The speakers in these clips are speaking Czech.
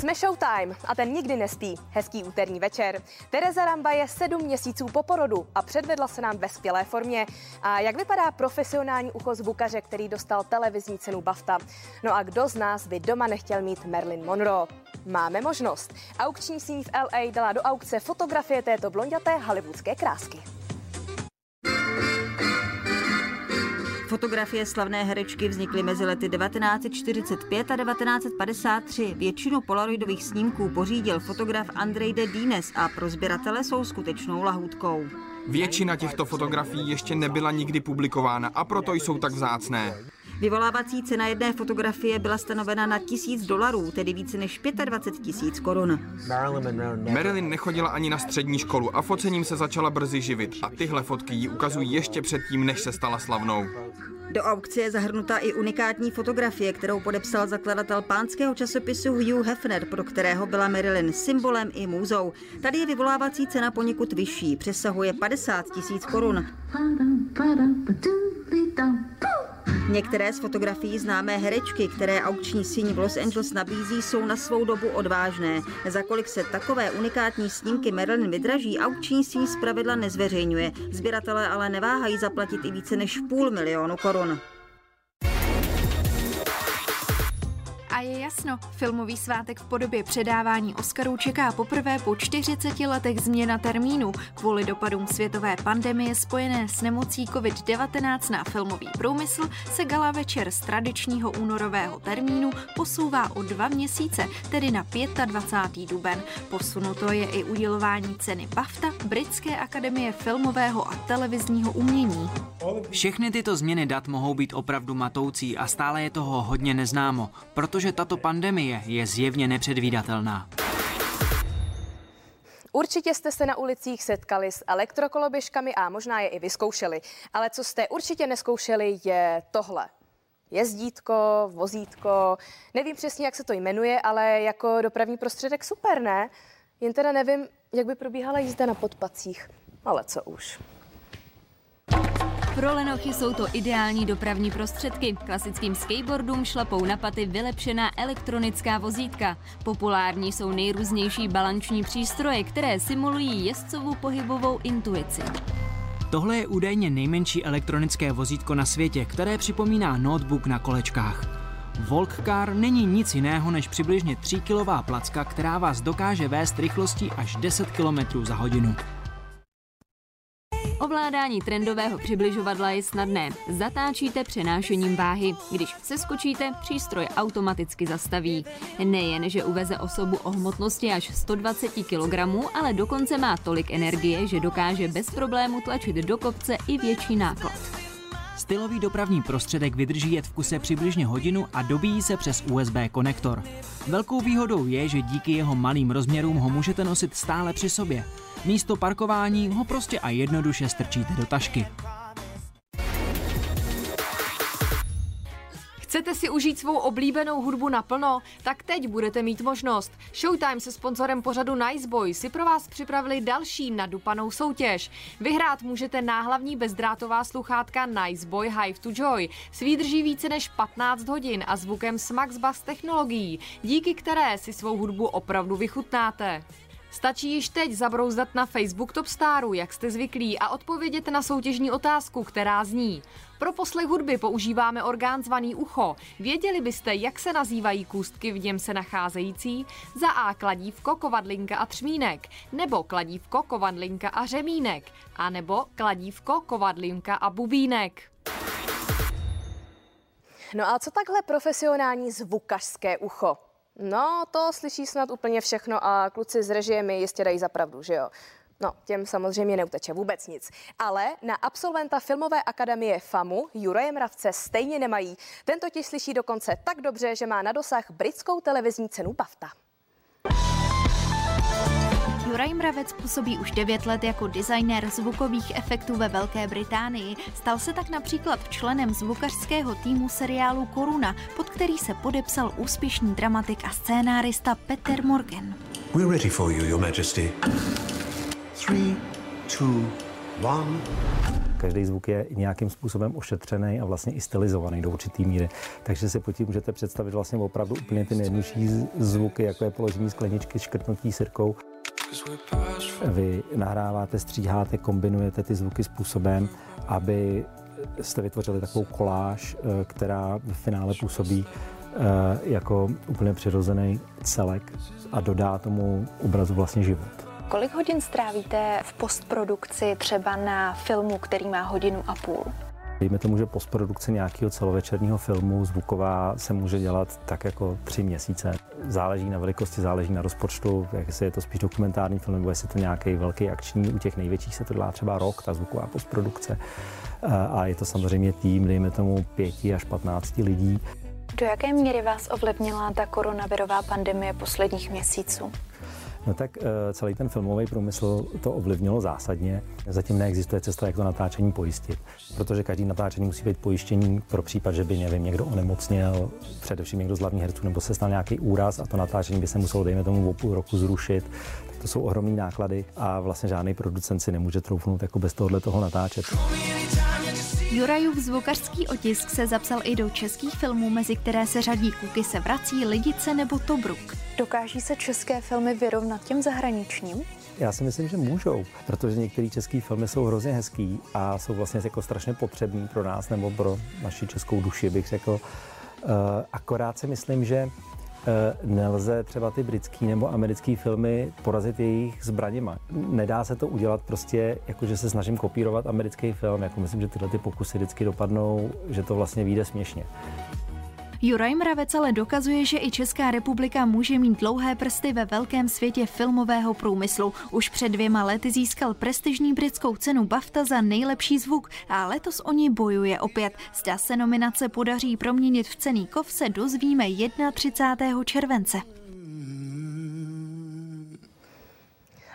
Jsme Showtime a ten nikdy nespí. Hezký úterní večer. Tereza Ramba je sedm měsíců po porodu a předvedla se nám ve skvělé formě. A jak vypadá profesionální ucho zvukaře, který dostal televizní cenu BAFTA? No a kdo z nás by doma nechtěl mít Marilyn Monroe? Máme možnost. Aukční síň v LA dala do aukce fotografie této blonděté hollywoodské krásky. Fotografie slavné herečky vznikly mezi lety 1945 a 1953. Většinu polaroidových snímků pořídil fotograf Andrej de Dines a pro sběratele jsou skutečnou lahůdkou. Většina těchto fotografií ještě nebyla nikdy publikována a proto jsou tak vzácné. Vyvolávací cena jedné fotografie byla stanovena na tisíc dolarů, tedy více než 25 tisíc korun. Marilyn nechodila ani na střední školu a focením se začala brzy živit a tyhle fotky ji ukazují ještě předtím, než se stala slavnou. Do aukce je zahrnuta i unikátní fotografie, kterou podepsal zakladatel pánského časopisu Hugh Hefner, pro kterého byla Marilyn symbolem i můzou. Tady je vyvolávací cena poněkud vyšší, přesahuje 50 tisíc korun. Některé z fotografií známé herečky, které aukční síň v Los Angeles nabízí, jsou na svou dobu odvážné. Za kolik se takové unikátní snímky Marilyn vydraží, aukční síň zpravidla nezveřejňuje. Sběratelé ale neváhají zaplatit i více než půl milionu korun. A je jasno, filmový svátek v podobě předávání Oscarů čeká poprvé po 40 letech změna termínu kvůli dopadům světové pandemie spojené s nemocí COVID-19 na filmový průmysl se gala večer z tradičního únorového termínu posouvá o dva měsíce, tedy na 25. duben. Posunuto je i udělování ceny BAFTA Britské akademie filmového a televizního umění. Všechny tyto změny dat mohou být opravdu matoucí a stále je toho hodně neznámo, protože že tato pandemie je zjevně nepředvídatelná. Určitě jste se na ulicích setkali s elektrokoloběžkami a možná je i vyzkoušeli. Ale co jste určitě neskoušeli, je tohle. Jezdítko, vozítko, nevím přesně, jak se to jmenuje, ale jako dopravní prostředek super, ne? Jen teda nevím, jak by probíhala jízda na podpacích. Ale co už. Pro lenochy jsou to ideální dopravní prostředky. Klasickým skateboardům šlapou na paty vylepšená elektronická vozítka. Populární jsou nejrůznější balanční přístroje, které simulují jezdcovou pohybovou intuici. Tohle je údajně nejmenší elektronické vozítko na světě, které připomíná notebook na kolečkách. Volkcar není nic jiného než přibližně 3-kilová placka, která vás dokáže vést rychlostí až 10 km za hodinu. Ovládání trendového přibližovadla je snadné. Zatáčíte přenášením váhy. Když se skočíte, přístroj automaticky zastaví. Nejen, že uveze osobu o hmotnosti až 120 kg, ale dokonce má tolik energie, že dokáže bez problému tlačit do kopce i větší náklad. Stylový dopravní prostředek vydrží jet v kuse přibližně hodinu a dobíjí se přes USB konektor. Velkou výhodou je, že díky jeho malým rozměrům ho můžete nosit stále při sobě. Místo parkování ho prostě a jednoduše strčíte do tašky. Chcete si užít svou oblíbenou hudbu naplno? Tak teď budete mít možnost. Showtime se sponzorem pořadu Niceboy si pro vás připravili další nadupanou soutěž. Vyhrát můžete náhlavní bezdrátová sluchátka Niceboy Hive to Joy s výdrží více než 15 hodin a zvukem s Max Bass technologií, díky které si svou hudbu opravdu vychutnáte. Stačí již teď zabrouzdat na Facebook Top Staru, jak jste zvyklí, a odpovědět na soutěžní otázku, která zní. Pro poslech hudby používáme orgán zvaný ucho. Věděli byste, jak se nazývají kůstky v něm se nacházející? Za A kladívko, kovadlinka a třmínek, nebo kladívko, kovadlinka a řemínek, a nebo kladívko, kovadlinka a bubínek. No a co takhle profesionální zvukařské ucho? No, to slyší snad úplně všechno a kluci z režie mi jistě dají zapravdu, že jo? No, těm samozřejmě neuteče vůbec nic. Ale na absolventa Filmové akademie FAMu Juraje Mravce stejně nemají. Ten totiž slyší dokonce tak dobře, že má na dosah britskou televizní cenu BAFTA. Juraj Mravec působí už 9 let jako designér zvukových efektů ve Velké Británii. Stal se tak například členem zvukařského týmu seriálu Koruna, pod který se podepsal úspěšný dramatik a scénárista Peter Morgan. We're ready for you, your majesty. Three, two, one. Každý zvuk je nějakým způsobem ošetřený a vlastně i stylizovaný do určitý míry. Takže si pod tím můžete představit vlastně opravdu úplně ty nejjednodušší zvuky, jako je položení skleničky, škrtnutí sirkou. Vy nahráváte, stříháte, kombinujete ty zvuky způsobem, aby jste vytvořili takovou koláž, eh, která v finále působí eh, jako úplně přirozený celek a dodá tomu obrazu vlastně život. Kolik hodin strávíte v postprodukci třeba na filmu, který má hodinu a půl? Dejme tomu, že postprodukce nějakého celovečerního filmu zvuková se může dělat tak jako tři měsíce. Záleží na velikosti, záleží na rozpočtu, jestli je to spíš dokumentární film, nebo jestli je to nějaký velký akční. U těch největších se to dělá třeba rok, ta zvuková postprodukce. A je to samozřejmě tým, dejme tomu pěti až patnácti lidí. Do jaké míry vás ovlivnila ta koronavirová pandemie posledních měsíců? No tak eh, celý ten filmový průmysl to ovlivnilo zásadně. Zatím neexistuje cesta, jak to natáčení pojistit, protože každý natáčení musí být pojištění pro případ, že by nevím, někdo onemocněl, především někdo z hlavních herců, nebo se stal nějaký úraz a to natáčení by se muselo, dejme tomu, o půl roku zrušit. To jsou ohromné náklady a vlastně žádný producent si nemůže troufnout jako bez tohohle toho natáčet. Jurajův zvukařský otisk se zapsal i do českých filmů, mezi které se řadí Kuky se vrací, Lidice nebo Tobruk. Dokáží se české filmy vyrovnat těm zahraničním? Já si myslím, že můžou, protože některé české filmy jsou hrozně hezký a jsou vlastně jako strašně potřební pro nás nebo pro naši českou duši, bych řekl. Eh, akorát si myslím, že Eh, nelze třeba ty britský nebo americký filmy porazit jejich zbraněma. Nedá se to udělat prostě, jako že se snažím kopírovat americký film, jako myslím, že tyhle ty pokusy vždycky dopadnou, že to vlastně vyjde směšně. Juraj Mravec ale dokazuje, že i Česká republika může mít dlouhé prsty ve velkém světě filmového průmyslu. Už před dvěma lety získal prestižní britskou cenu BAFTA za nejlepší zvuk a letos o ní bojuje opět. Zda se nominace podaří proměnit v cený kov se dozvíme 31. července.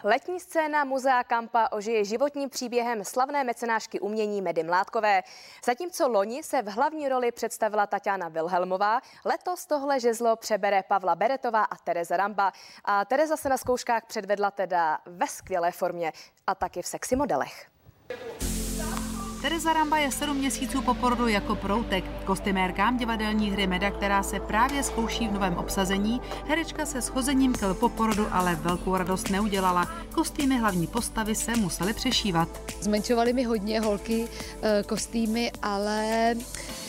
Letní scéna Muzea Kampa ožije životním příběhem slavné mecenášky umění Medy Mládkové. Zatímco loni se v hlavní roli představila Tatiana Wilhelmová, letos tohle žezlo přebere Pavla Beretová a Tereza Ramba. A Tereza se na zkouškách předvedla teda ve skvělé formě a taky v sexy modelech. Tereza Ramba je sedm měsíců po porodu jako proutek. Kostymérkám divadelní hry Meda, která se právě zkouší v novém obsazení, herečka se schozením kel po porodu ale velkou radost neudělala. Kostýmy hlavní postavy se musely přešívat. Zmenšovali mi hodně holky eh, kostýmy, ale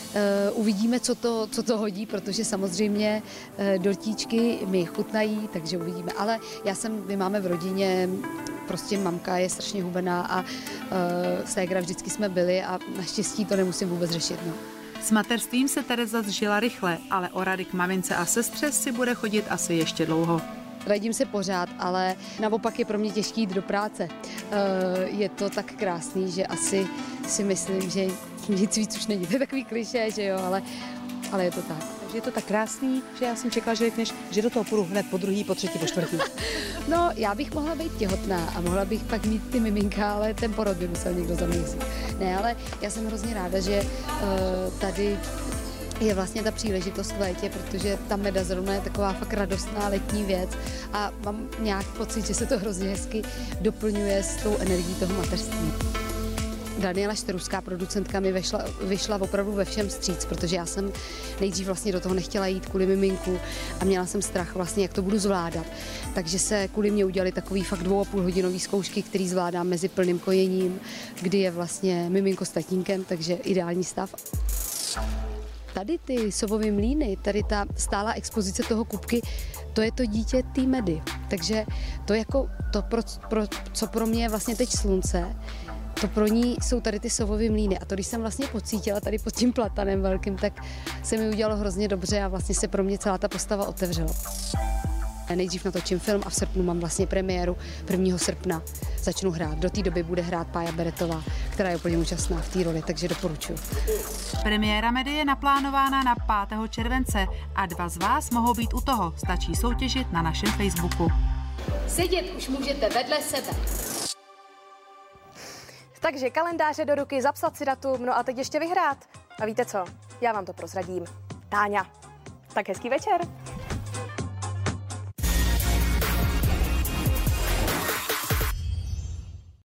Uh, uvidíme, co to, co to hodí, protože samozřejmě uh, dortíčky mi chutnají, takže uvidíme. Ale já jsem, my máme v rodině prostě mamka je strašně hubená a uh, ségra vždycky jsme byli a naštěstí to nemusím vůbec řešit. No. S materstvím se Tereza zžila rychle, ale o rady k mamince a sestře si bude chodit asi ještě dlouho. Radím se pořád, ale naopak je pro mě těžký jít do práce. Je to tak krásný, že asi si myslím, že nic víc už není. To je takový kliše, že jo, ale, ale je to tak. Je to tak krásný, že já jsem čekala, že řekneš, že do toho půjdu hned po druhý, po třetí, po čtvrtý. no, já bych mohla být těhotná a mohla bych pak mít ty miminka, ale ten porod by musel někdo zamísit. Ne, ale já jsem hrozně ráda, že uh, tady je vlastně ta příležitost v létě, protože ta meda zrovna je taková fakt radostná letní věc a mám nějak pocit, že se to hrozně hezky doplňuje s tou energií toho mateřství. Daniela Šteruská, producentka, mi vyšla, vyšla opravdu ve všem stříc, protože já jsem nejdřív vlastně do toho nechtěla jít kvůli miminku a měla jsem strach vlastně, jak to budu zvládat. Takže se kvůli mě udělali takový fakt dvou a půl hodinový zkoušky, který zvládám mezi plným kojením, kdy je vlastně miminko s tatínkem, takže ideální stav tady ty sovové mlíny, tady ta stála expozice toho kupky, to je to dítě té medy. Takže to jako to, pro, pro, co pro mě je vlastně teď slunce, to pro ní jsou tady ty sovové mlíny. A to, když jsem vlastně pocítila tady pod tím platanem velkým, tak se mi udělalo hrozně dobře a vlastně se pro mě celá ta postava otevřela. Nejdřív natočím film a v srpnu mám vlastně premiéru 1. srpna. Začnu hrát. Do té doby bude hrát Pája Beretová, která je úplně úžasná v té roli, takže doporučuji. Premiéra Medy je naplánována na 5. července a dva z vás mohou být u toho. Stačí soutěžit na našem Facebooku. Sedět už můžete vedle sebe. Takže kalendáře do ruky, zapsat si datum, no a teď ještě vyhrát. A víte co? Já vám to prozradím. Táňa. Tak hezký večer.